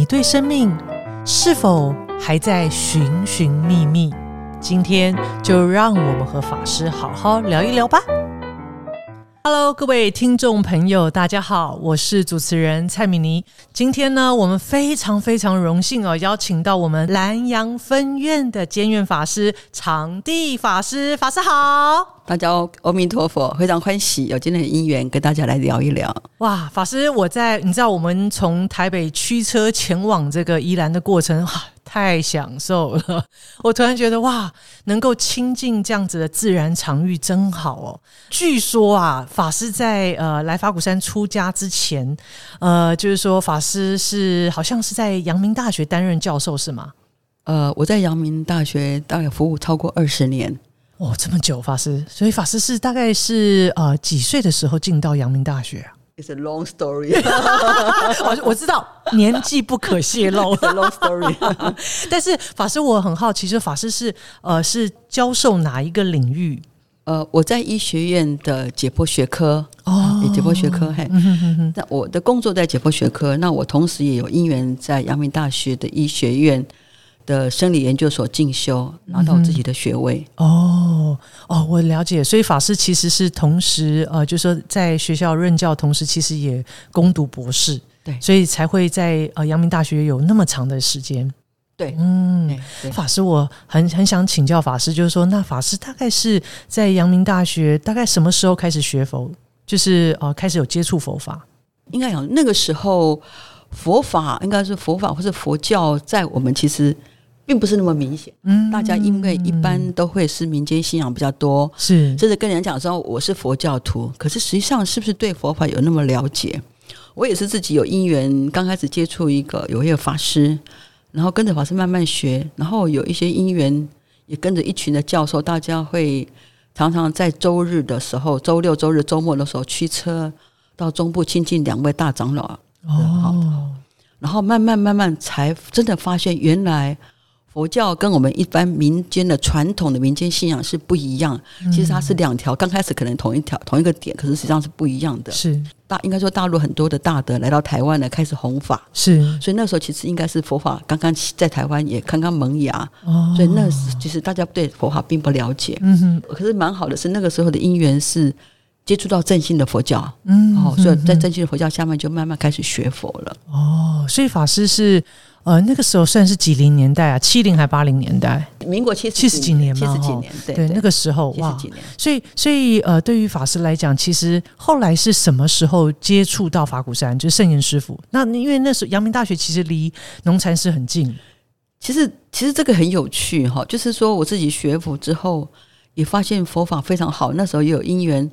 你对生命是否还在寻寻觅觅？今天就让我们和法师好好聊一聊吧。Hello，各位听众朋友，大家好，我是主持人蔡米妮。今天呢，我们非常非常荣幸哦，邀请到我们南阳分院的监院法师场地法师，法师好。大家阿弥陀佛，非常欢喜有今天的因缘跟大家来聊一聊。哇，法师，我在你知道我们从台北驱车前往这个宜兰的过程，哇，太享受了。我突然觉得哇，能够亲近这样子的自然场域真好哦。据说啊，法师在呃来法鼓山出家之前，呃，就是说法师是好像是在阳明大学担任教授是吗？呃，我在阳明大学大概服务超过二十年。哦，这么久，法师，所以法师是大概是呃几岁的时候进到阳明大学啊？It's a long story。我我知道年纪不可泄露，long story。但是法师，我很好奇，就法师是呃是教授哪一个领域？呃，我在医学院的解剖学科哦，解剖学科。嘿，那我的工作在解剖学科，那我同时也有因缘在阳明大学的医学院。的生理研究所进修，拿到自己的学位。哦哦，我了解。所以法师其实是同时呃，就说在学校任教，同时其实也攻读博士。对，所以才会在呃阳明大学有那么长的时间。对，嗯，法师，我很很想请教法师，就是说，那法师大概是在阳明大学大概什么时候开始学佛？就是呃，开始有接触佛法？应该讲那个时候佛法应该是佛法或者佛教，在我们其实。并不是那么明显，嗯，大家因为一般都会是民间信仰比较多，是，甚至跟人讲说我是佛教徒，可是实际上是不是对佛法有那么了解？我也是自己有因缘，刚开始接触一个有一个法师，然后跟着法师慢慢学，然后有一些因缘，也跟着一群的教授，大家会常常在周日的时候、周六、周日、周末的时候驱车到中部亲近两位大长老，哦，然后慢慢慢慢才真的发现原来。佛教跟我们一般民间的传统的民间信仰是不一样，其实它是两条，刚开始可能同一条同一个点，可是实际上是不一样的。是。大应该说大陆很多的大德来到台湾呢，开始弘法，是，所以那时候其实应该是佛法刚刚在台湾也刚刚萌芽，哦，所以那时其实大家对佛法并不了解，嗯哼，可是蛮好的是那个时候的因缘是接触到正信的佛教，嗯，哦，所以在正信的佛教下面就慢慢开始学佛了，哦，所以法师是。呃，那个时候算是几零年代啊？七零还八零年代？民国七七十几年嘛？七十几年，对，那个时候哇。所以，所以呃，对于法师来讲，其实后来是什么时候接触到法鼓山？就是圣严师傅。那因为那时候阳明大学其实离农禅寺很近。其实，其实这个很有趣哈，就是说我自己学佛之后，也发现佛法非常好。那时候也有因缘。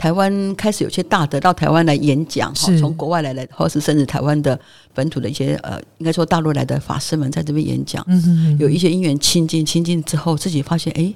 台湾开始有些大德到台湾来演讲，哈，从国外来的，或是甚至台湾的本土的一些呃，应该说大陆来的法师们在这边演讲，嗯有一些因缘亲近，亲近之后，自己发现，哎，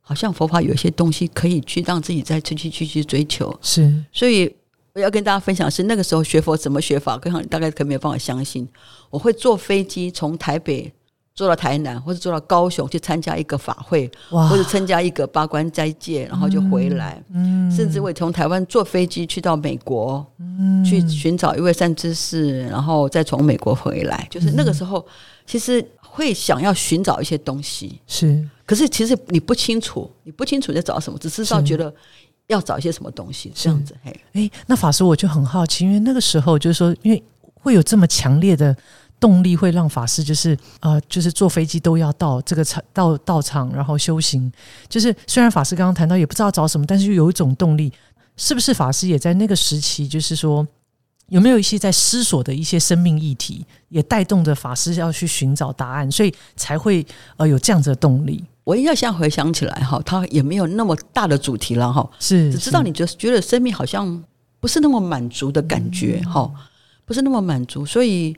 好像佛法有一些东西可以去让自己再去去去去追求，是，所以我要跟大家分享是那个时候学佛怎么学法，跟大概可没有办法相信，我会坐飞机从台北。坐到台南或者坐到高雄去参加一个法会，或者参加一个八关斋戒，然后就回来。嗯，甚至会从台湾坐飞机去到美国，嗯，去寻找一位善知识，然后再从美国回来。就是那个时候，其实会想要寻找一些东西，是。可是其实你不清楚，你不清楚在找什么，只知道觉得要找一些什么东西这样子。嘿，哎，那法师我就很好奇，因为那个时候就是说，因为会有这么强烈的。动力会让法师就是呃，就是坐飞机都要到这个场到到场，然后修行。就是虽然法师刚刚谈到也不知道找什么，但是有一种动力，是不是法师也在那个时期？就是说有没有一些在思索的一些生命议题，也带动着法师要去寻找答案，所以才会呃有这样子的动力。我应该现在回想起来哈，他也没有那么大的主题了哈，是只知道你觉得觉得生命好像不是那么满足的感觉哈，不是那么满足，所以。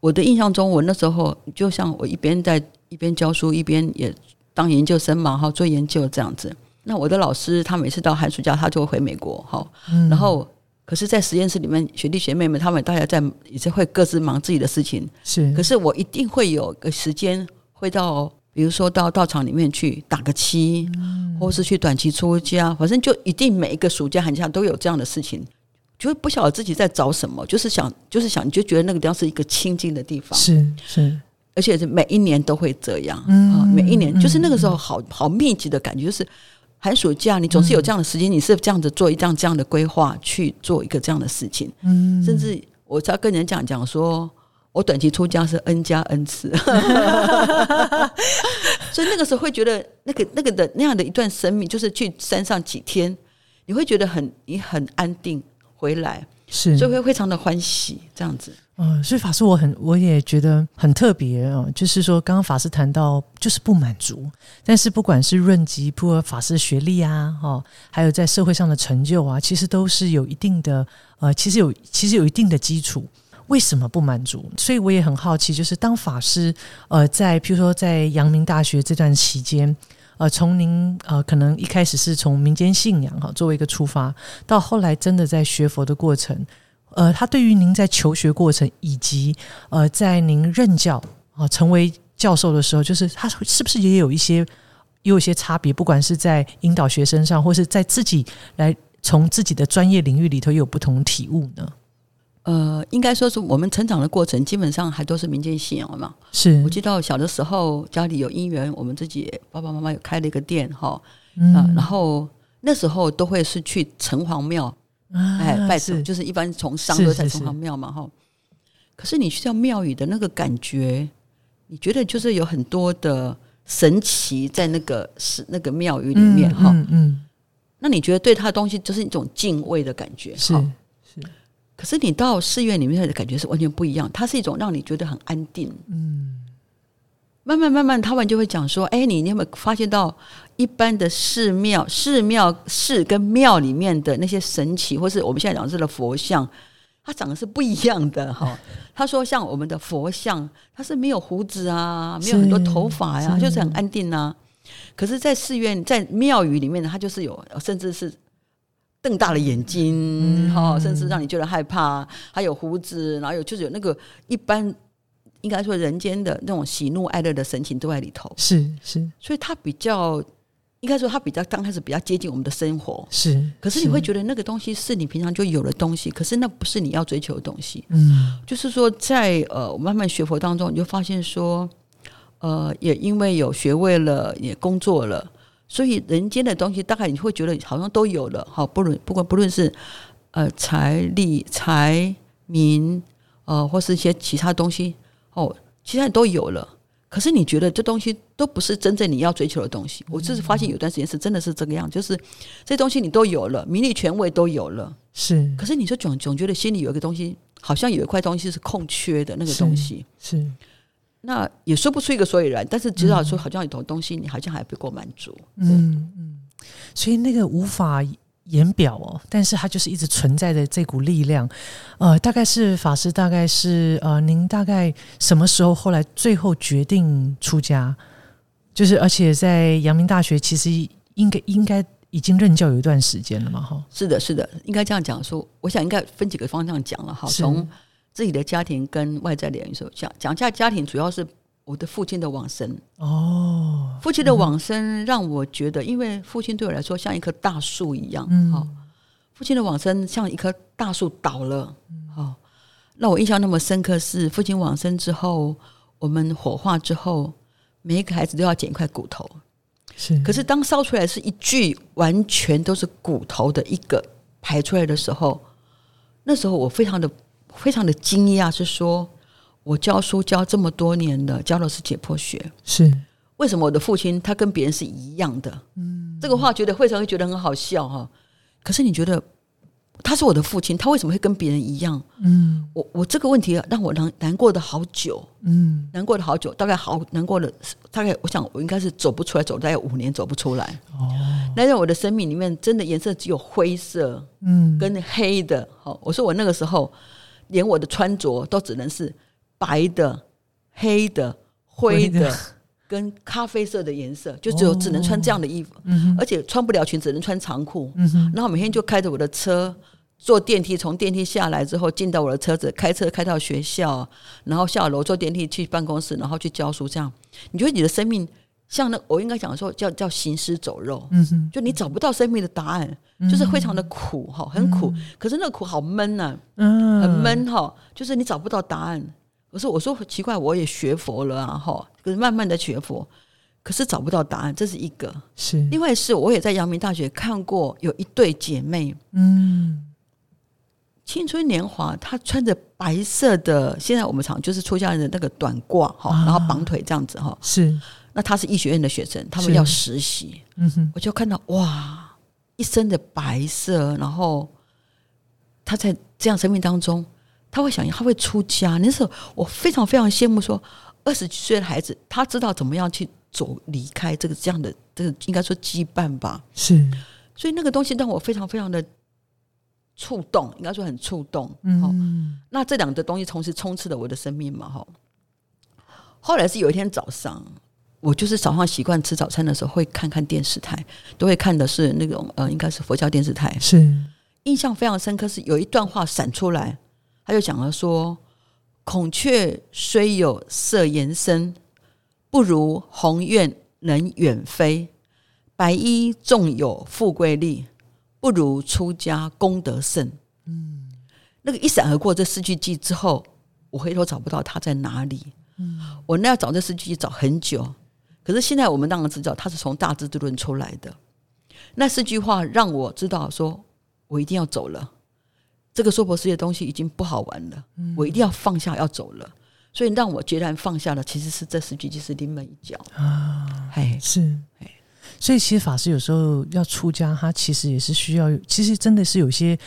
我的印象中，我那时候就像我一边在一边教书，一边也当研究生嘛，哈，做研究这样子。那我的老师他每次到寒暑假，他就会回美国，哈，然后可是，在实验室里面，学弟学妹们他们大家在也是会各自忙自己的事情，是。可是我一定会有个时间，会到比如说到道场里面去打个七，或是去短期出家，反正就一定每一个暑假寒假都有这样的事情。就不晓得自己在找什么，就是想，就是想，你就觉得那个地方是一个清净的地方，是是，而且是每一年都会这样，嗯啊，每一年嗯就是那个时候好好密集的感觉，就是寒暑假你总是有这样的时间，你是这样子做一这样这样的规划去做一个这样的事情，嗯，甚至我在跟人讲讲说。我短期出家是 n 加 n 次，所以那个时候会觉得那个那个的那样的一段生命，就是去山上几天，你会觉得很你很安定回来，是，所以会非常的欢喜这样子。嗯，所以法师我很我也觉得很特别啊、就是说刚刚法师谈到就是不满足，但是不管是润吉普尔法师学历啊，哦，还有在社会上的成就啊，其实都是有一定的呃，其实有其实有一定的基础。为什么不满足？所以我也很好奇，就是当法师呃，在譬如说在阳明大学这段期间，呃，从您呃可能一开始是从民间信仰哈作为一个出发，到后来真的在学佛的过程，呃，他对于您在求学过程以及呃在您任教啊、成为教授的时候，就是他是不是也有一些也有一些差别？不管是在引导学生上，或是在自己来从自己的专业领域里头，有不同体悟呢？呃，应该说是我们成长的过程，基本上还都是民间信仰嘛。是。我记得小的时候家里有姻缘，我们自己爸爸妈妈有开了一个店哈，嗯。啊，然后那时候都会是去城隍庙，哎，拜神就是一般从商都在城隍庙嘛哈。可是你去到庙宇的那个感觉，你觉得就是有很多的神奇在那个是那个庙宇里面哈。嗯嗯，那你觉得对他的东西就是一种敬畏的感觉，是。哈可是你到寺院里面的感觉是完全不一样，它是一种让你觉得很安定。嗯慢慢慢慢，他们就会讲说：“哎，你你有没有发现到一般的寺庙、寺庙、寺跟庙里面的那些神奇，或是我们现在讲的这个佛像，它长得是不一样的哈。”他说：“像我们的佛像，它是没有胡子啊，没有很多头发呀、是就是很安定啊。可是，在寺院、在庙宇里面呢，它就是有，甚至是瞪大了眼睛，哈、甚至让你觉得害怕。还有胡子，然后有就是有那个一般应该说人间的那种喜怒哀乐的神情都在里头，是是所以他比较应该说它比较刚开始比较接近我们的生活。是，可是你会觉得那个东西是你平常就有的东西，可是那不是你要追求的东西。嗯就是说在，呃我慢慢学佛当中，你就发现说，呃，也因为有学位了，也工作了，所以人间的东西大概你会觉得好像都有了。好，不论不管不论是呃财力、财民，呃，或是一些其他东西，哦，其他你都有了。可是你觉得这东西都不是真正你要追求的东西。我就是发现有段时间是真的是这个样，就是这东西你都有了，名利权位都有了，是可是你就总总觉得心里有一个东西，好像有一块东西是空缺的那个东西，是那也说不出一个所以然，但是知道说好像有种东西，你好像还不够满足。嗯嗯，所以那个无法言表哦，但是它就是一直存在的这股力量。呃，大概是法师，大概是呃，您大概什么时候后来最后决定出家？就是而且在阳明大学，其实应该应该已经任教有一段时间了嘛，哈。是的，是的，应该这样讲说，我想应该分几个方向讲了哈。从自己的家庭跟外在联系，讲讲一下家庭，主要是我的父亲的往生。哦，父亲的往生让我觉得，因为父亲对我来说像一棵大树一样，嗯。好、父亲的往生像一棵大树倒了，好、让我印象那么深刻是父亲往生之后，我们火化之后，每一个孩子都要捡一块骨头，是，可是当烧出来是一具完全都是骨头的一个排出来的时候，那时候我非常的非常的惊讶，是说我教书教这么多年的，教的是解剖学，是为什么我的父亲他跟别人是一样的？嗯，这个话觉得会常会觉得很好笑哈。可是你觉得他是我的父亲，他为什么会跟别人一样？嗯我我这个问题让我难难过的好久，嗯难过的好久，大概好难过了，大概我想我应该是走不出来，走大概五年走不出来。哦那在我的生命里面，真的颜色只有灰色嗯跟黑的。好，我说我那个时候连我的穿着都只能是白的、黑的、灰灰的的跟咖啡色的颜色，就只有只能穿这样的衣服，嗯而且穿不了裙，只能穿长裤。嗯然后每天就开着我的车。坐电梯，从电梯下来之后进到我的车子，开车开到学校，然后下楼坐电梯去办公室，然后去教书。这样，你觉得你的生命像那我应该讲说叫叫行尸走肉，嗯哼，就你找不到生命的答案，就是非常的苦哈，很苦。可是那个苦好闷呐、嗯，很闷哈，就是你找不到答案。可是我说奇怪，我也学佛了啊哈，可是慢慢的学佛，可是找不到答案，这是一个。是，另外是我也在阳明大学看过有一对姐妹，嗯，青春年华，她穿着白色的，现在我们常就是出家人的那个短褂哈，啊。然后绑腿这样子哈。是，那他是医学院的学生，他们要实习，嗯哼，我就看到哇，一身的白色，然后他在这样生命当中，他会想，他会出家。那时候我非常非常羡慕说，二十几岁的孩子，他知道怎么样去走离开这个这样的这个应该说羁绊吧。是，所以那个东西让我非常非常的触动，应该说很触动。哦，嗯，那这两个东西同时充斥了我的生命嘛，哈。后来是有一天早上，我就是早上习惯吃早餐的时候会看看电视台，都会看的是那种呃，应该是佛教电视台。是，印象非常深刻是有一段话闪出来，他就讲了说：“孔雀虽有色颜深，不如鸿雁能远飞；白衣纵有富贵力，不如出家功德胜。”嗯，那个一闪而过这四句偈之后，我回头找不到它在哪里。嗯，我那要找这四句记找很久，可是现在我们当然知道它是从《大智度论》出来的。那四句话让我知道说。我一定要走了，这个娑婆世界的东西已经不好玩了，我一定要放下，要走了。所以让我决然放下了，其实是这十句就是临门一脚啊，哎，是哎，所以其实法师有时候要出家，他其实也是需要，其实真的是有些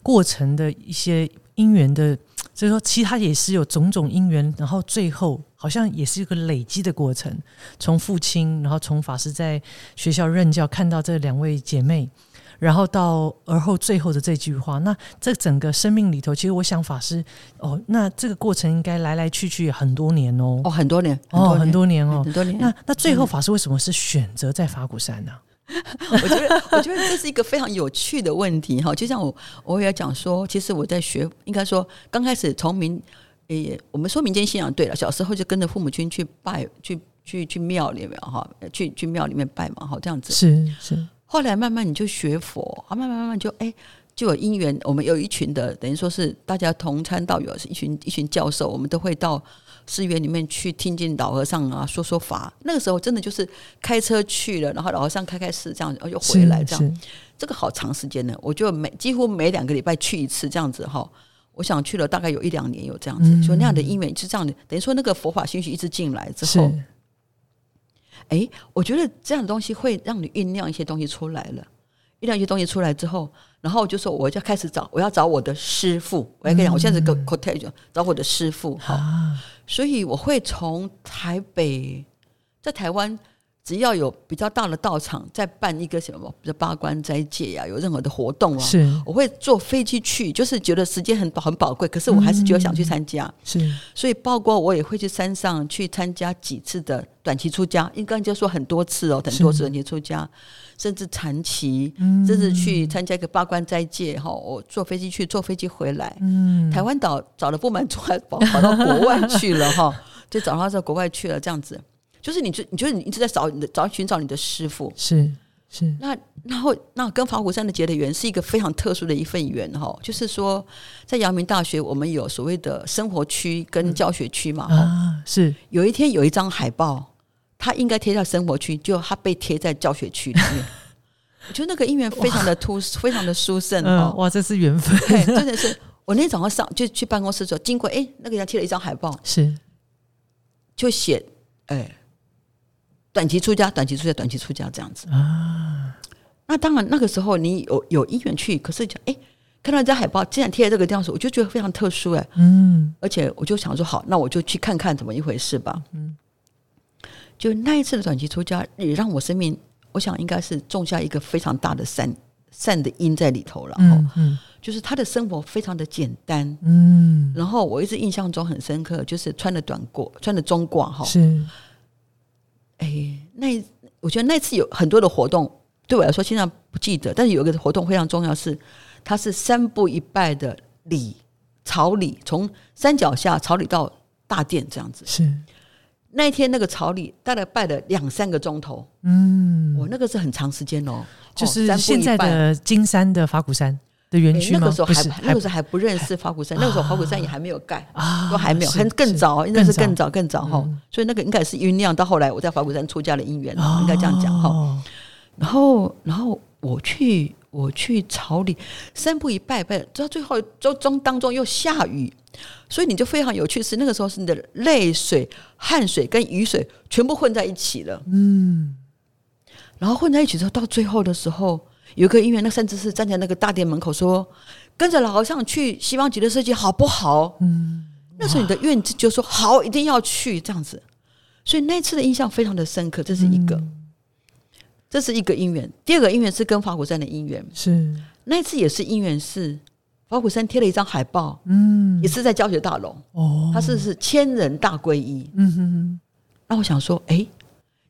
过程的一些因缘的，就是说，其实他也是有种种因缘，然后最后好像也是一个累积的过程。从父亲，然后从法师在学校任教，看到这两位姐妹。然后到而后最后的这句话，那这整个生命里头，其实我想法师哦，那这个过程应该来来去去很多年哦，哦，很多年，哦，很多年哦，很多年。那那最后法师为什么是选择在法鼓山呢？我觉得，我觉得这是一个非常有趣的问题哈。就像我，我也讲说，其实我在学，应该说刚开始从民，诶，我们说民间信仰对了，小时候就跟着父母亲去拜，去去去庙里面哈，去去庙里面拜嘛，好，这样子是是。后来慢慢你就学佛，啊，慢慢慢慢就哎，就有因缘。我们有一群的，等于说是大家同参道友，是一群一群教授，我们都会到寺院里面去听见老和尚啊说说法。那个时候真的就是开车去了，然后老和尚开开示，这样然后又回来，这样这个好长时间呢。我就每几乎每两个礼拜去一次，这样子哈。我想去了大概有一两年，有这样子，所以那样的因缘是这样的。等于说那个佛法信息一直进来之后。哎，我觉得这样的东西会让你酝酿一些东西出来了，酝酿一些东西出来之后，然后就说我就开始找，我要找我的师傅。我要跟你讲，我现在是个 quotation，找我的师傅哈。所以我会从台北，在台湾。只要有比较大的道场在办一个什么，比如八关斋戒呀，有任何的活动啊，是。我会坐飞机去，就是觉得时间很很宝贵，可是我还是觉得想去参加，是，所以包括我也会去山上去参加几次的短期出家，应该就说很多次哦，很多次短期出家，甚至长期，甚至去参加一个八关斋戒哈，我坐飞机去，坐飞机回来，嗯，台湾岛找了不满足，还跑跑到国外去了哈，就找他到国外去了，这样子。就是你，就你觉得你一直在找你的找寻找你的师傅，是是。那然后那跟法鼓山的结的缘是一个非常特殊的一份缘哈，就是说在阳明大学我们有所谓的生活区跟教学区嘛啊，是有一天有一张海报，它应该贴在生活区，就它被贴在教学区里面。我觉得那个姻缘非常的突，非常的殊胜哈。哇，这是缘分，真的是。我那天早上上就去办公室的时候，经过哎，那个人贴了一张海报，是就写哎。短期出家，短期出家，短期出家这样子啊。那当然，那个时候你有有意愿去，可是讲哎，看到这海报，竟然贴在这个地方，我就觉得非常特殊哎。嗯，而且我就想说，好，那我就去看看怎么一回事吧。嗯，就那一次的短期出家，也让我生命，我想应该是种下一个非常大的善善的因在里头了。嗯嗯，就是他的生活非常的简单。嗯，然后我一直印象中很深刻，就是穿的短褂，穿的中褂哈。是。哎，那我觉得那次有很多的活动，对我来说现在不记得，但是有一个活动非常重要，是它是三步一拜的礼朝礼，从山脚下朝礼到大殿这样子。是。那一天那个朝礼大概拜了两三个钟头，嗯，我那个是很长时间哦，就是现在的金山的法鼓山的园区吗？那个时候还，那个时候还不认识法鼓山，那个时候法鼓山也还没有盖，啊都还没有，是很更早，应该是更早早更早哈嗯。所以那个应该是酝酿到后来我在法鼓山出家的因缘，应该这样讲哈。哦然后，然后我去我去朝里，三步一拜拜，到最后中中当中又下雨，所以你就非常有趣是那个时候是你的泪水、汗水跟雨水全部混在一起了。嗯，然后混在一起之后，到最后的时候，有一个音乐，那甚至是站在那个大殿门口说：“跟着老和尚去西方极乐世界好不好？”嗯，那时候你的愿就说好，一定要去这样子。所以那次的印象非常的深刻，这是一个，嗯这是一个因缘。第二个因缘是跟法鼓山的因缘，是，那一次也是因缘是法鼓山贴了一张海报，嗯也，是在教学大楼，哦，它是是千人大皈依。嗯哼哼那我想说，哎、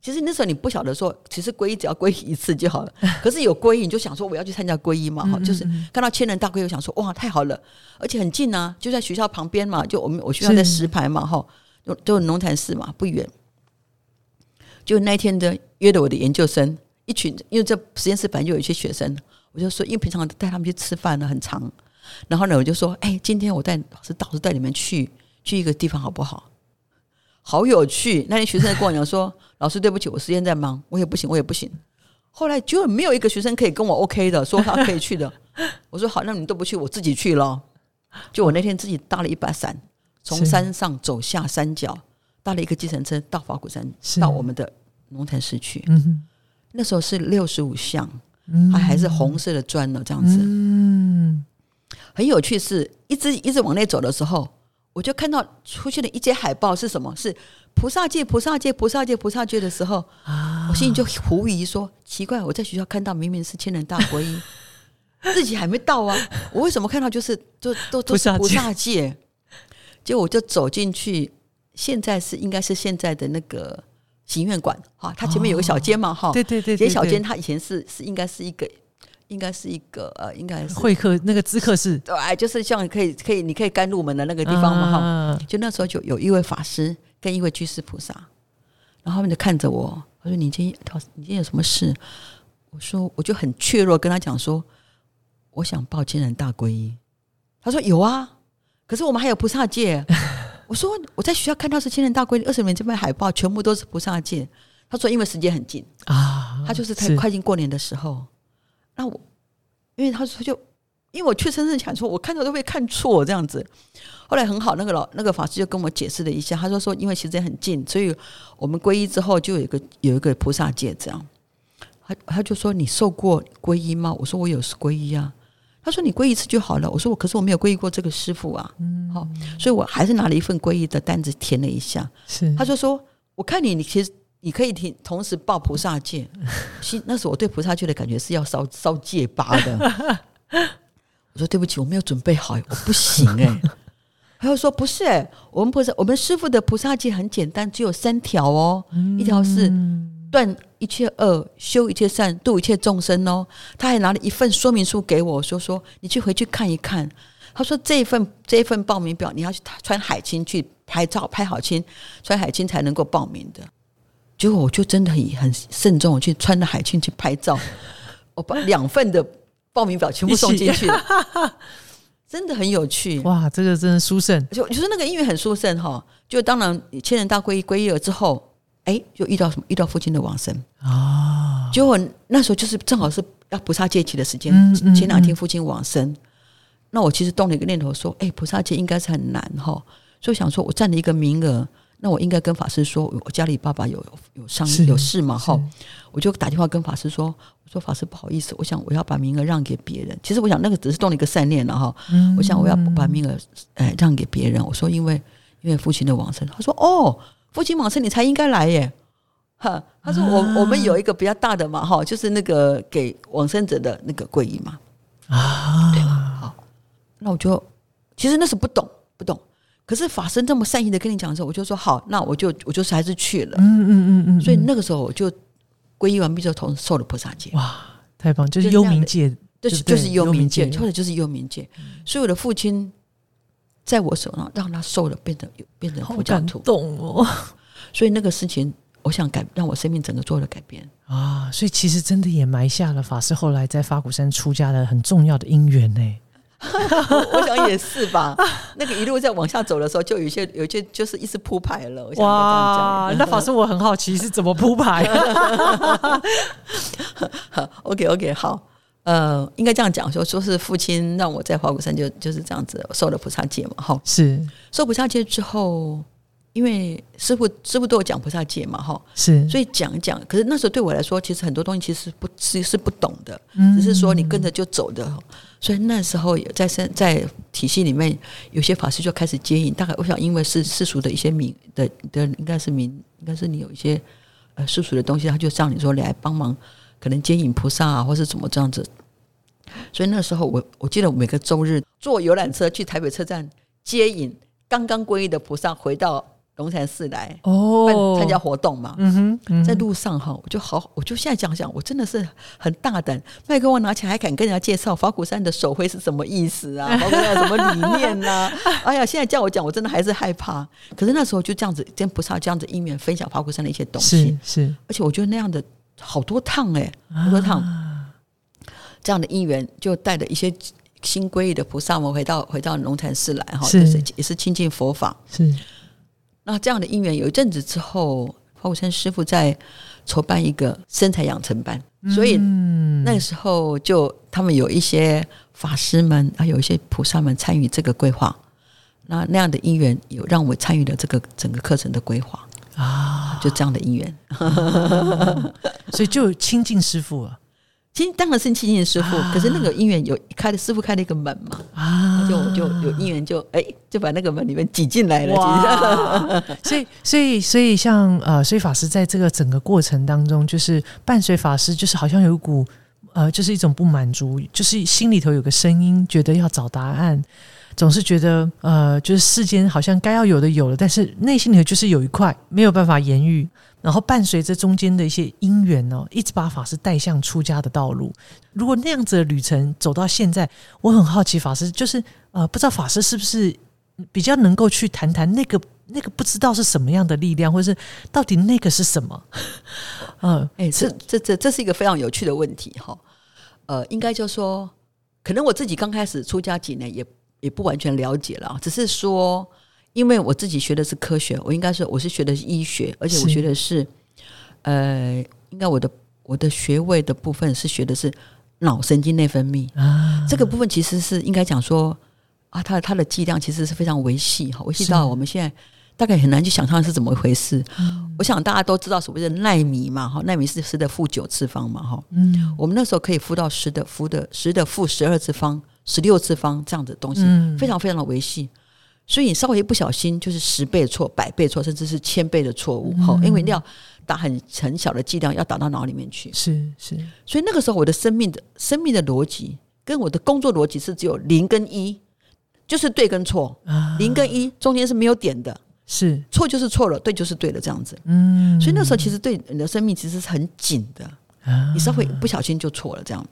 其实那时候你不晓得说，其实皈依只要皈依一次就好了。可是有皈依，你就想说我要去参加皈依嘛，哈、嗯嗯就是嗯看到千人大皈依，我想说哇，太好了，而且很近啊，就在学校旁边嘛，就我们我学校在石牌嘛，哈，就就龙潭寺嘛，不远。就那一天的约的我的研究生一群，因为这实验室本来就有一些学生，我就说，因为平常带他们去吃饭呢很长，然后呢我就说，哎、今天我带老师导师带你们去去一个地方好不好？好有趣！那天学生跟我讲说：“ 老师，对不起，我时间在忙，我也不行，我也不行。”后来就没有一个学生可以跟我 OK 的，说他可以去的。我说好，那你们都不去，我自己去了。就我那天自己搭了一把伞，从山上走下山脚，搭了一个计程车到法鼓山，到我们的龙潭市去。嗯那时候是六十五巷，嗯，它还是红色的砖呢，这样子。嗯，很有趣是，一直一直往内走的时候，我就看到出现了一阶海报，是什么？是菩萨界、菩萨界、菩萨界、菩萨界的时候，啊我心里就狐疑说：奇怪，我在学校看到明明是千人大皈依，自己还没到啊，我为什么看到就是都都都是菩萨界？结果我就走进去，现在是应该是现在的那个行院馆哈，它前面有个小间嘛哈，对对对，对对这些小间它以前是是应该是一个。应该是一个呃，应该是会客那个知客室对，就是像可以可以，你可以刚入门的那个地方嘛哈。哈，就那时候就有一位法师跟一位居士菩萨，然后他们就看着我，他说：“你今天你今天有什么事？”我说：“我就很怯弱，跟他讲说，我想报千人大皈依。”他说：“有啊，可是我们还有菩萨戒。”我说：“我在学校看到是千人大皈依，二十年这边海报全部都是菩萨戒。”他说：“因为时间很近。”啊，他就是在快进过年的时候，那我因为他说就因为我去深圳想说，我看到都会看错这样子。后来很好，那个老那个法师就跟我解释了一下，他说说因为时间很近，所以我们皈依之后就有一个有一个菩萨戒这样。他他就说你受过皈依吗？我说我有皈依啊。他说你皈依一次就好了。我说我可是我没有皈依过这个师傅啊。嗯，好，所以我还是拿了一份皈依的单子填了一下。是他就说：“我看你，你其实你可以听同时报菩萨戒。其实那时候我对菩萨戒的感觉是要烧烧戒疤的。我说对不起，我没有准备好，我不行哎、他又说不是哎、我们菩萨，我们师傅的菩萨戒很简单，只有三条哦，一条是断一切恶，修一切善，度一切众生哦。他还拿了一份说明书给我，说说你去回去看一看。他说这一份这一份报名表，你要去穿海青去拍照，拍好青，穿海青才能够报名的。结果我就真的很很慎重，我去穿着海青去拍照，我把两份的报名表全部送进去。了，真的很有趣。哇，这个真的殊胜。就就是那个音乐很殊胜哈，就当然千人大皈依皈依了之后，哎，就遇到什么遇到父亲的往生，啊，结果那时候就是正好是要菩萨戒期的时间，嗯嗯前两天父亲往生，那我其实动了一个念头说，哎，菩萨戒应该是很难哈，所以想说我占了一个名额，那我应该跟法师说，我家里爸爸有有伤有事嘛哈，我就打电话跟法师说，我说法师不好意思，我想我要把名额让给别人，其实我想那个只是动了一个善念了哈，嗯。我想我要把名额呃让给别人，我说因为因为父亲的往生，他说哦，父亲往生你才应该来耶。哈，他说我、啊。我们有一个比较大的嘛，哈，就是那个给往生者的那个皈依嘛，啊，对吗？好，那我就其实那时不懂不懂，可是法师这么善意的跟你讲的时候，我就说好，那我就我就是还是去了。嗯嗯嗯嗯，所以那个时候我就皈依完毕之后，同时受了菩萨戒，哇，太棒，就是幽冥界，就是对就是幽冥幽冥戒戒，或者就是幽冥戒。所以我的父亲在我手上让他受了，变得变成好感佛教徒。动哦，所以那个事情，我想改让我生命整个做了改变。啊，所以其实真的也埋下了法师后来在法鼓山出家的很重要的因缘呢。我想也是吧。那个一路在往下走的时候，就有一些有一些就是一直铺排了。哇，那法师我很好奇是怎么铺排。OK OK，好，呃，应该这样讲说，说是父亲让我在花果山就就是这样子受了菩萨戒嘛。哈，是受菩萨戒之后。因为师傅师傅都有讲菩萨戒嘛，哈，是，所以讲一讲。可是那时候对我来说，其实很多东西其实不是是不懂的，只是说你跟着就走的。所以那时候在在在体系里面，有些法师就开始接引。大概我想，因为是世俗的一些名的的，应该是名，应该是你有一些呃世俗的东西，他就让你说来帮忙，可能接引菩萨啊，或是怎么这样子。所以那时候我我记得每个周日坐游览车去台北车站接引刚刚皈依的菩萨回到。龙禅寺来哦，参加活动嘛。嗯哼，在路上哈，我就好，我就现在讲讲，我真的是很大胆，麦克风拿起来还敢跟人家介绍法鼓山的手绘是什么意思啊？法鼓山什么理念呢？哎呀，现在叫我讲，我真的还是害怕。可是那时候就这样子跟菩萨这样子一面分享法鼓山的一些东西，是是，而且我觉得那样的好多趟哎，好多趟这样的因缘，就带着一些新皈依的菩萨们回到回到龙禅寺来哈，就是也是亲近佛法是。那这样的因缘有一阵子之后，花果山师傅在筹办一个身材养成班，所以那个时候就他们有一些法师们啊，有一些菩萨们参与这个规划。那那样的因缘有让我参与了这个整个课程的规划啊，就这样的因缘，所以就亲近师傅了。其实当然是亲近师傅，可是那个姻缘有开的师傅开了一个门嘛，啊，就就有姻缘就哎就把那个门里面挤进来了。所以所以所以像呃，所以法师在这个整个过程当中，就是伴随法师，就是好像有一股呃，就是一种不满足，就是心里头有个声音，觉得要找答案，总是觉得呃，就是世间好像该要有的有了，但是内心里头就是有一块没有办法言喻。然后伴随着中间的一些因缘呢，一直把法师带向出家的道路。如果那样子的旅程走到现在，我很好奇法师，就是呃，不知道法师是不是比较能够去谈谈那个那个不知道是什么样的力量，或者是到底那个是什么？嗯，哎，这这这这是一个非常有趣的问题哈。呃，应该就说，可能我自己刚开始出家几年，也也不完全了解了，只是说。因为我自己学的是科学，我应该是我是学的是医学，而且我学的是，呃，应该我的我的学位的部分是学的是脑神经内分泌。啊，这个部分其实是应该讲说啊，它它的剂量其实是非常维系哈，维系到我们现在大概很难去想象是怎么回事。我想大家都知道所谓的纳米嘛哈，纳米是十的负九次方嘛哈，嗯，我们那时候可以负到十的负的十的负十二次方、十六次方这样的东西，非常非常的维系。所以你稍微一不小心，就是十倍错、百倍错，甚至是千倍的错误。好，因为你要打很很小的剂量，要打到脑里面去。是是。所以那个时候，我的生命的生命的逻辑跟我的工作逻辑是只有零跟一，就是对跟错。零跟一中间是没有点的。是错就是错了，对就是对了，这样子。嗯。所以那时候其实对你的生命其实是很紧的。你稍微不小心就错了，这样。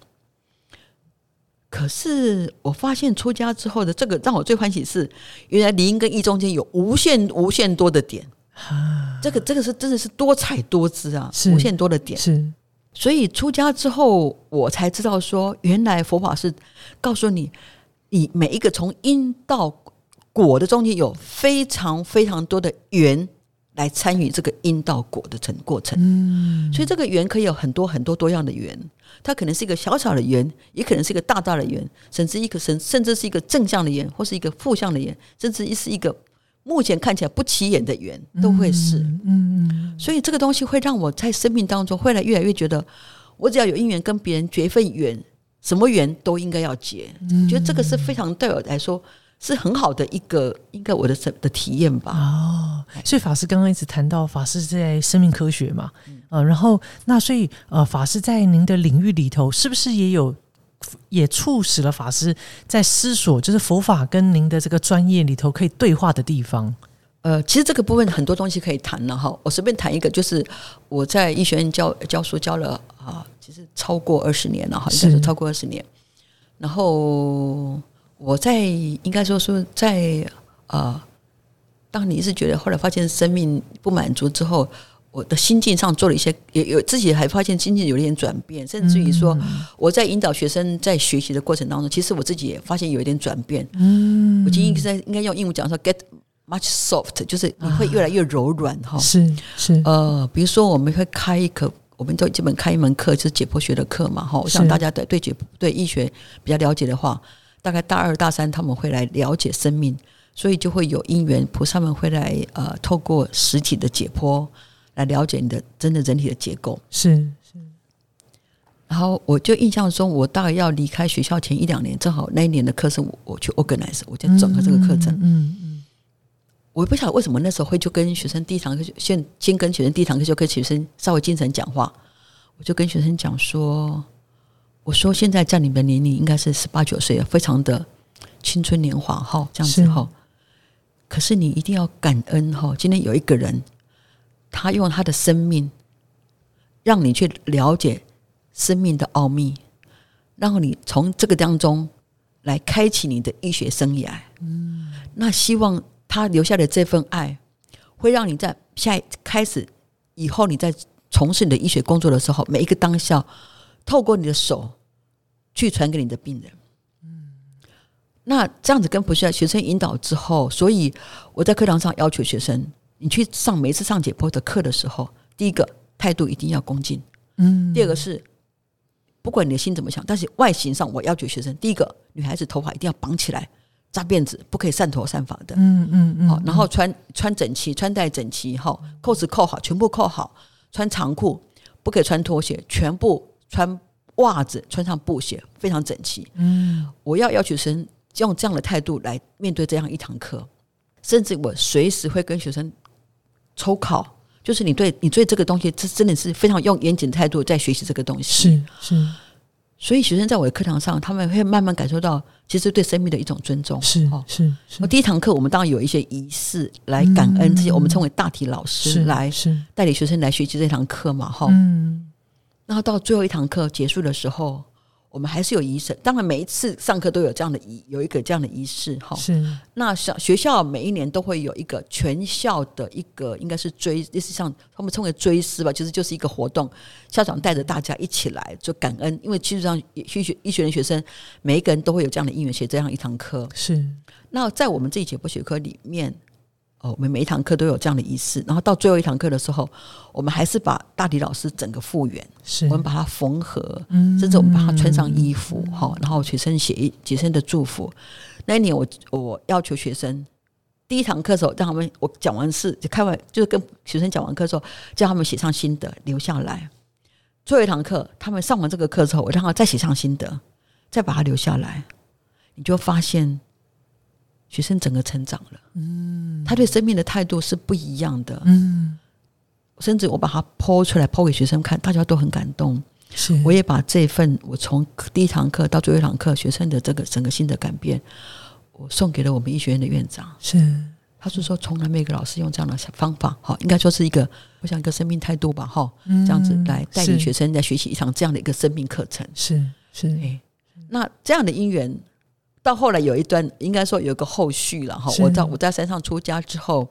可是我发现出家之后的这个让我最欢喜是，原来零跟一中间有无限无限多的点，这个这个是真的是多彩多姿啊，无限多的点。是，所以出家之后我才知道说，原来佛法是告诉你，你每一个从因到果的中间有非常非常多的缘。来参与这个因到果的成过程，嗯，所以这个缘可以有很多很多多样的缘，它可能是一个小小的缘，也可能是一个大大的缘，甚至一个甚甚至是一个正向的缘，或是一个负向的缘，甚至是一个目前看起来不起眼的缘，都会是，嗯，嗯所以这个东西会让我在生命当中，会来越来越觉得，我只要有因缘跟别人结一份缘，什么缘都应该要结，觉得这个是非常对我来说。是很好的一个，应该我的的体验吧。哦，所以法师刚刚一直谈到法师在生命科学嘛，呃，然后那所以呃，法师在您的领域里头，是不是也有也促使了法师在思索，就是佛法跟您的这个专业里头可以对话的地方？呃，其实这个部分很多东西可以谈了哈。我随便谈一个，就是我在医学院教教书教了啊，其实超过二十年了哈，应该是超过二十年，然后。我在应该说说在呃，当你是觉得后来发现生命不满足之后，我的心境上做了一些，有有自己还发现心境有一点转变，甚至于说我在引导学生在学习的过程当中，其实我自己也发现有一点转变。嗯，我今天在应该用英文讲说，get much soft，就是你会越来越柔软哈。是是，呃，比如说我们会开一课，我们都基本开一门课，就是解剖学的课嘛哈。我想大家对对解对医学比较了解的话，大概大二大三他们会来了解生命，所以就会有因缘菩萨们会来呃，透过实体的解剖。来了解你的真的人体的结构。是是，然后我就印象中，我大概要离开学校前一两年，正好那一年的课程我我去 organize，我就整个这个课程，嗯嗯，我不晓得为什么那时候会就跟学生第一堂课先先跟学生第一堂课就跟学生稍微精神讲话，我就跟学生讲说，我说现在在你们的年龄应该是十八九岁，非常的青春年华哈，这样子哈，可是你一定要感恩哈，今天有一个人。他用他的生命，让你去了解生命的奥秘，让你从这个当中来开启你的医学生涯。嗯，那希望他留下的这份爱，会让你在下开始以后，你在从事你的医学工作的时候，每一个当下，透过你的手去传给你的病人。嗯，那这样子跟不需要学生引导之后，所以我在课堂上要求学生。你去上每次上解剖的课的时候，第一个态度一定要恭敬，嗯。第二个是，不管你的心怎么想，但是外形上我要求学生，第一个女孩子头发一定要绑起来，扎辫子，不可以散头散发的，嗯嗯嗯。好，然后穿穿整齐，穿戴整齐，哈，扣子扣好，全部扣好，穿长裤，不可以穿拖鞋，全部穿袜子，穿上布鞋，非常整齐。嗯，我要要求学生用这样的态度来面对这样一堂课，甚至我随时会跟学生。抽考就是你对你对这个东西，这真的是非常用严谨的态度在学习这个东西。是是，所以学生在我的课堂上，他们会慢慢感受到，其实对生命的一种尊重。是是是。我第一堂课，我们当然有一些仪式来感恩这些，我们称为大体老师来带领学生来学习这堂课嘛。哈，嗯。然后到最后一堂课结束的时候。我们还是有仪式，当然每一次上课都有这样的仪，有一个这样的仪式哈。是。那小学校每一年都会有一个全校的一个，应该是追，类似像他们称为追思吧，就是就是一个活动，校长带着大家一起来做感恩，因为其实上医学医学的学生每一个人都会有这样的因缘学这样一堂课。是。那在我们这一节播学科里面。我们每一堂课都有这样的仪式，然后到最后一堂课的时候，我们还是把大迪老师整个复原，是我们把它缝合，甚至我们把它穿上衣服，哈，然后学生写一学生的祝福。那一年，我我要求学生第一堂课的时候，让他们我讲完事就开完，就是跟学生讲完课之后，叫他们写上心得留下来。最后一堂课，他们上完这个课之后，我让他再写上心得，再把它留下来，你就发现。学生整个成长了，嗯，他对生命的态度是不一样的，嗯，甚至我把它剖出来剖给学生看，大家都很感动。是，我也把这份我从第一堂课到最后一堂课学生的这个整个新的改变，我送给了我们医学院的院长。是，他是说从来没有一个老师用这样的方法，哈，应该说是一个，我想一个生命态度吧，哈，这样子来带领学生在学习一场这样的一个生命课程。是是，哎，那这样的因缘。到后来有一段，应该说有个后续了哈。我在我在山上出家之后，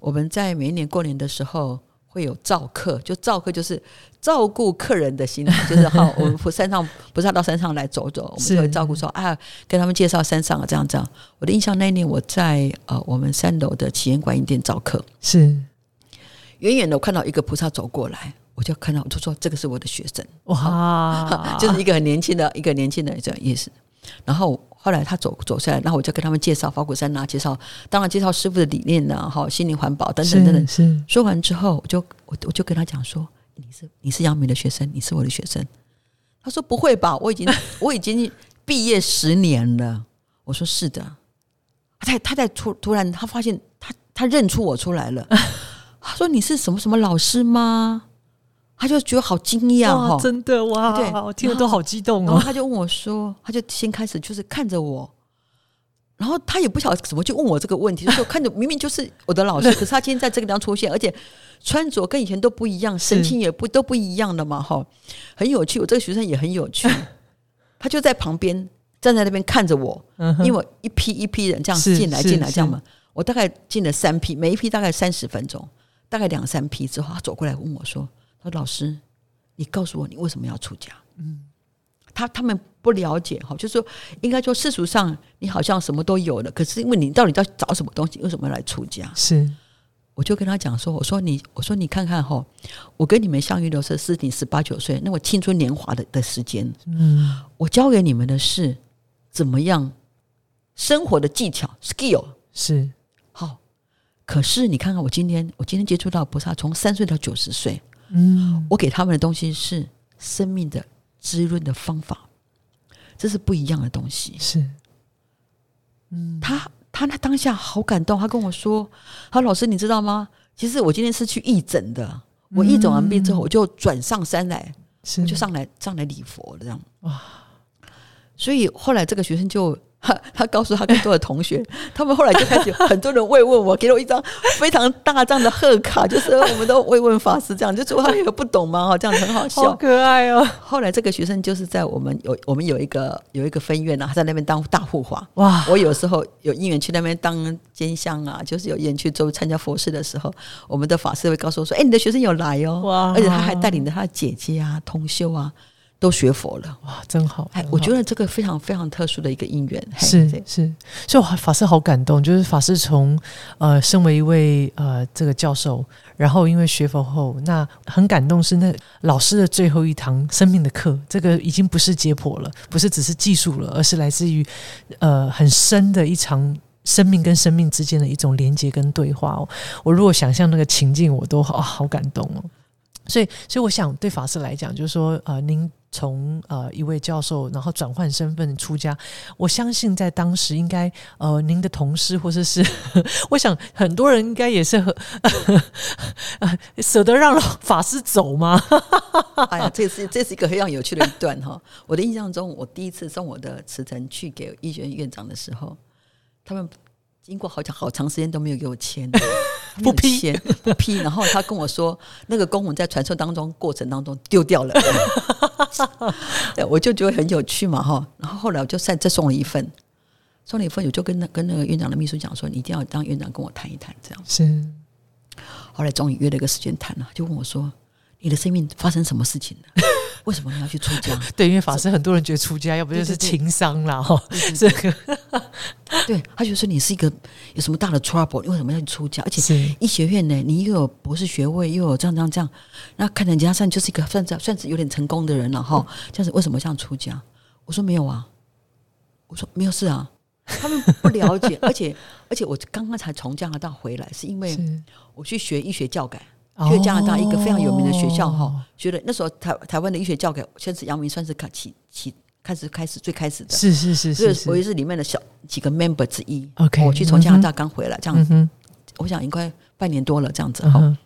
我们在每一年过年的时候会有照客，就照客就是照顾客人的心，就是 哈，我们山上不是要到山上来走走，我们就会照顾说啊，跟他们介绍山上啊，这样这样。我的印象那一年我在呃我们三楼的祈愿观音殿照客，是。远远的我看到一个菩萨走过来，我就看到我就说这个是我的学生。哇，就是一个很年轻的一个年轻的这样意思，然后。后来他走走下来，然后我就跟他们介绍法鼓山呐，介绍当然介绍师傅的理念呐，哈，心灵环保等等等等。是说完之后，我就我我就跟他讲说：“你是你是杨明的学生，你是我的学生。”他说：“不会吧，我已经 我已经毕业十年了。”我说：“是的。”他他在突突然他发现他他认出我出来了。他说：“你是什么什么老师吗？”他就觉得好惊讶哈，真的哇！对，我听了都好激动哦。然后他就问我说：“他就先开始就是看着我，然后他也不晓得怎么就问我这个问题，就说看着明明就是我的老师，可是他今天在这个地方出现，而且穿着跟以前都不一样，神情也不都不一样的嘛，哈，很有趣。我这个学生也很有趣，他就在旁边站在那边看着我，因为我一批一批人这样进来进来这样嘛，我大概进了三批，每一批大概三十分钟，大概两三批之后，他走过来问我说：“他说老师，你告诉我你为什么要出家？”嗯，他他们不了解哈，就是说应该说世俗上你好像什么都有了，可是因为你到底在找什么东西，为什么要来出家？是，我就跟他讲说：“我说你，我说你看看哈，我跟你们相遇的时候是你十八九岁，那我青春年华的的时间，嗯，我教给你们的是怎么样生活的技巧 skill。”是，好，可是你看看我今天，我今天接触到菩萨，从三岁到九十岁，嗯，我给他们的东西是生命的滋润的方法，这是不一样的东西。是，嗯他他那当下好感动，他跟我说：“他说老师，你知道吗？其实我今天是去义诊的，我义诊完毕之后，我就转上山来，是，我就上来上来礼佛这样。哇！所以后来这个学生就。他 他告诉他更多的同学，他们后来就开始很多人慰问我，给了我一张非常大张的贺卡，就是我们都慰问法师这样，就说他也不懂嘛哈，这样很好笑，好可爱哦。后来这个学生就是在我们有我们有一个有一个分院啊，他在那边当大护法哇。我有时候有因缘去那边当监香啊，就是有缘去做参加佛事的时候，我们的法师会告诉我说：“哎，你的学生有来哦。”哇，而且他还带领着他的姐姐啊、同修啊。都学佛了，哇，真好！哎，我觉得这个非常非常特殊的一个因缘，是是，所以法师好感动，就是法师从呃，身为一位呃这个教授，然后因为学佛后，那很感动是那老师的最后一堂生命的课，这个已经不是解剖了，不是只是技术了，而是来自于呃很深的一场生命跟生命之间的一种连接跟对话哦。我如果想象那个情境，我都好好感动哦。所以，所以我想对法师来讲，就是说，呃，您。从呃一位教授，然后转换身份出家，我相信在当时应该呃您的同事或者是，我想很多人应该也是很 舍得让法师走吗？哎呀，这是这是一个非常有趣的一段哈。我的印象中，我第一次送我的辞呈去给医学院院长的时候，他们。经过好长好长时间都没有给我签，不批不批，然后他跟我说，那个公文在传授当中过程当中丢掉了，我就觉得很有趣嘛哈。然后后来我就再再送了一份，送了一份，我就跟那跟那个院长的秘书讲说，你一定要当院长跟我谈一谈，这样是。后来终于约了一个时间谈了，就问我说，你的生命发生什么事情了？为什么你要去出家？对，因为法师很多人觉得出家要不就是情商啦，哈，这个。对，他就说你是一个有什么大的 trouble，你为什么要去出家？而且医学院呢，你又有博士学位，又有这样这样这样，那看人家算就是一个算算算是有点成功的人了哈。这样子为什么这样出家？我说没有啊，我说没有事啊。他们不了解，而且而且我刚刚才从加拿大回来，是因为我去学医学教改。去加拿大一个非常有名的学校哈，学的那时候台台湾的医学教改，先是杨明算是开起起开始开始最开始的，是是是是，我也是里面的小几个 member 之一。OK，我去从加拿大刚回来，这样，我想应该半年多了这样子哈。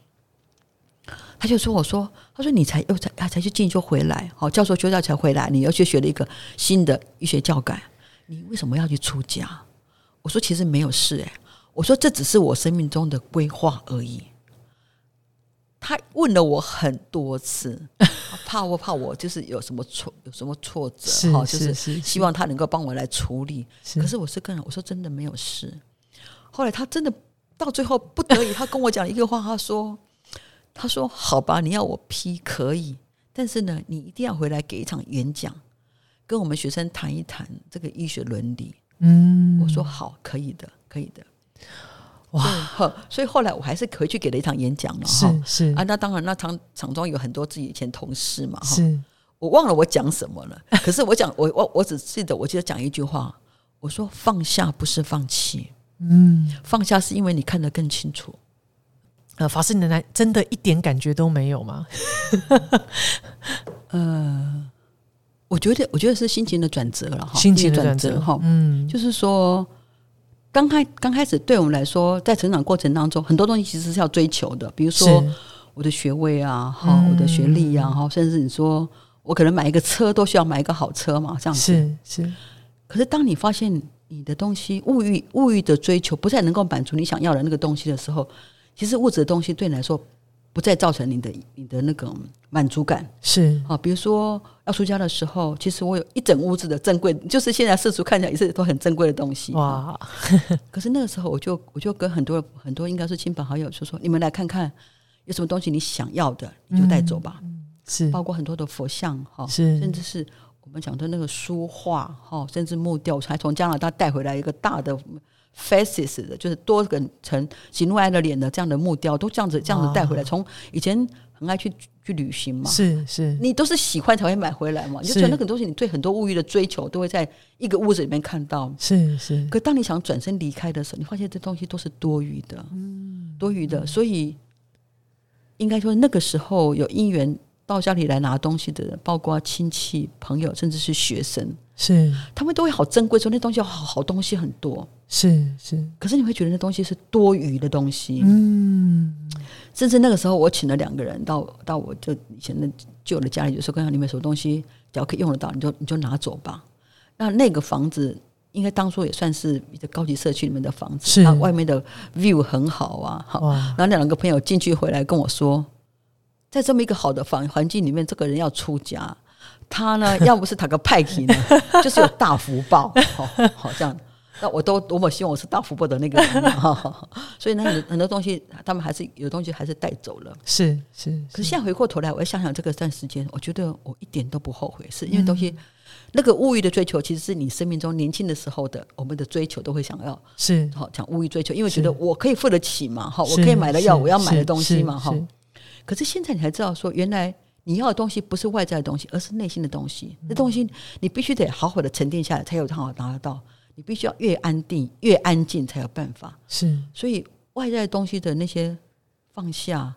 他就说：“我说，他说你才又才才去进修回来，好教授休假才回来，你又去学了一个新的医学教改，你为什么要去出家？”我说：“其实没有事哎，我说这只是我生命中的规划而已。”他问了我很多次，怕我怕我就是有什么挫有什么挫折哈，就是希望他能够帮我来处理。可是我是跟我说真的没有事。后来他真的到最后不得已，他跟我讲一个话，他说：“他说好吧，你要我批可以，但是呢，你一定要回来给一场演讲，跟我们学生谈一谈这个医学伦理。”嗯，我说好，可以的，可以的。哇！所以后来我还是回去给了一场演讲了哈。是是啊，那当然，那场场中有很多自己以前同事嘛。是，我忘了我讲什么了。可是我讲，我我我只记得，我记得讲一句话，我说放下不是放弃，嗯，放下是因为你看得更清楚。呃，法师，你的真的一点感觉都没有吗？呃，我觉得，我觉得是心情的转折了哈，心情的转折哈，嗯，就是说。刚开刚开始，对我们来说，在成长过程当中，很多东西其实是要追求的，比如说我的学位啊，哈，我的学历啊，哈，甚至你说我可能买一个车都需要买一个好车嘛，这样子。是是。可是当你发现你的东西物欲物欲的追求不再能够满足你想要的那个东西的时候，其实物质的东西对你来说不再造成你的你的那个满足感。是啊，比如说要出家的时候，其实我有一整屋子的珍贵，就是现在世俗看起来也是都很珍贵的东西。哇，可是那个时候，我就我就跟很多很多应该是亲朋好友就说：“你们来看看，有什么东西你想要的，你就带走吧。是包括很多的佛像哈，是甚至是我们讲的那个书画哈，甚至木雕，我还从加拿大带回来一个大的 faces 的，就是多个层喜怒哀乐脸的这样的木雕，都这样子这样子带回来。从以前很爱去去旅行嘛，是是你都是喜欢才会买回来嘛，你就觉得那个东西你对很多物欲的追求都会在一个屋子里面看到。是是，可当你想转身离开的时候，你发现这东西都是多余的，嗯，多余的。所以应该说那个时候有姻缘到家里来拿东西的人，包括亲戚、朋友，甚至是学生，是他们都会好珍贵，说那东西好好东西很多。是是，可是你会觉得那东西是多余的东西，嗯，甚至那个时候我请了两个人到到我就以前的旧的家里，就说：“跟他里面什么东西只要可以用得到，你就你就拿走吧。”那那个房子应该当初也算是一个高级社区里面的房子，是那外面的 view 很好啊，好。哇，然后那两个朋友进去回来跟我说，在这么一个好的房环境里面，这个人要出家，他呢 要不是他个派系呢，就是有大福报，好好这样。那我都多么希望我是大福报的那个人哈，所以呢，很很多东西他们还是有东西还是带走了。是是，可是现在回过头来，我要想想这个段时间，我觉得我一点都不后悔，是因为东西、那个物欲的追求，其实是你生命中年轻的时候的我们的追求都会想要是好讲物欲追求，因为觉得我可以付得起嘛，哈，我可以买得要我要买的东西嘛，哈。可是现在你才知道说，原来你要的东西不是外在的东西，而是内心的东西。那东西你必须得好好的沉淀下来，才有办法拿得到。你必须要越安定、越安静，才有办法。是所以外在东西的那些放下，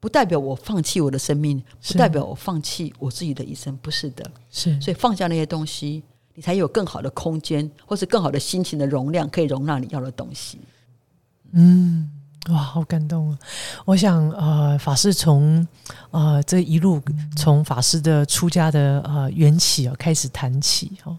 不代表我放弃我的生命，不代表我放弃我自己的一生，不是的。是，所以放下那些东西，你才有更好的空间，或是更好的心情的容量，可以容纳你要的东西。嗯，哇，好感动啊！我想，呃，法师从呃这一路从法师的出家的呃缘起啊开始谈起哦，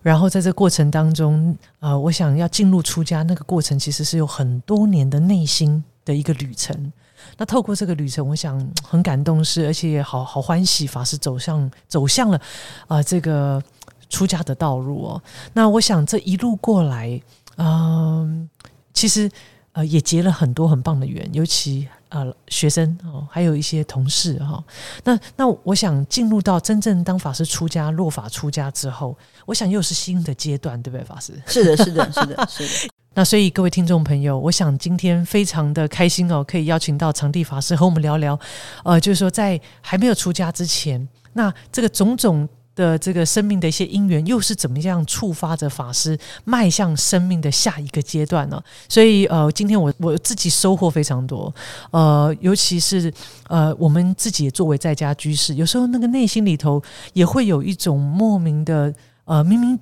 然后在这过程当中，呃，我想要进入出家那个过程，其实是有很多年的内心的一个旅程。那透过这个旅程，我想很感动是，而且也好好欢喜，法师走向走向了啊、这个出家的道路哦。那我想这一路过来，嗯、其实呃也结了很多很棒的缘，尤其呃学生哦，还有一些同事哈、那那我想进入到真正当法师出家落法出家之后，我想又是新的阶段，对不对，法师？是的，是的，是的，是的。那所以各位听众朋友，我想今天非常的开心哦，可以邀请到长地法师和我们聊聊，呃，就是说在还没有出家之前，那这个种种。的这个生命的一些因缘，又是怎么样触发着法师迈向生命的下一个阶段呢？所以呃，今天我我自己收获非常多，呃，尤其是呃，我们自己也作为在家居士，有时候那个内心里头也会有一种莫名的呃，明明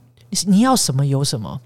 你要什么有什么，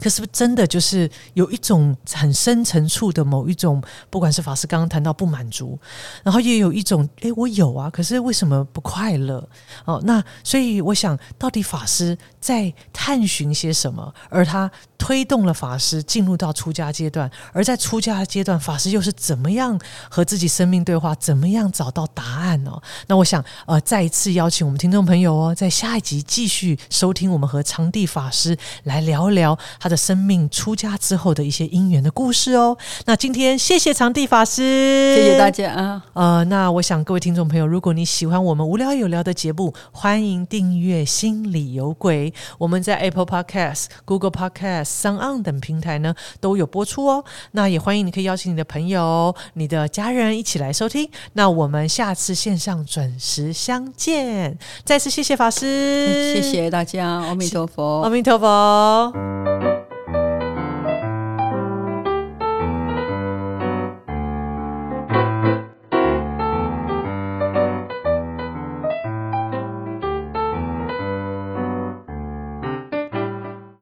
可是不是真的就是有一种很深层处的某一种，不管是法师刚刚谈到不满足，然后也有一种，诶，我有啊，可是为什么不快乐？哦，那所以我想，到底法师在探寻些什么？而他推动了法师进入到出家阶段，而在出家阶段，法师又是怎么样和自己生命对话？怎么样找到答案哦？那我想，呃，再一次邀请我们听众朋友哦，在下一集继续收听我们和长地法师来聊聊他的生命出家之后的一些因缘的故事哦。那今天谢谢长地法师，谢谢大家啊！呃，那我想各位听众朋友，如果你喜欢我们无聊有聊的节目，欢迎订阅《心里有鬼》。我们在 Apple Podcast、Google Podcast、s o n 等平台呢都有播出哦。那也欢迎你可以邀请你的朋友、你的家人一起来收听。那我们下次线上准时相见。再次谢谢法师，谢谢大家，阿弥陀佛阿。弥陀佛。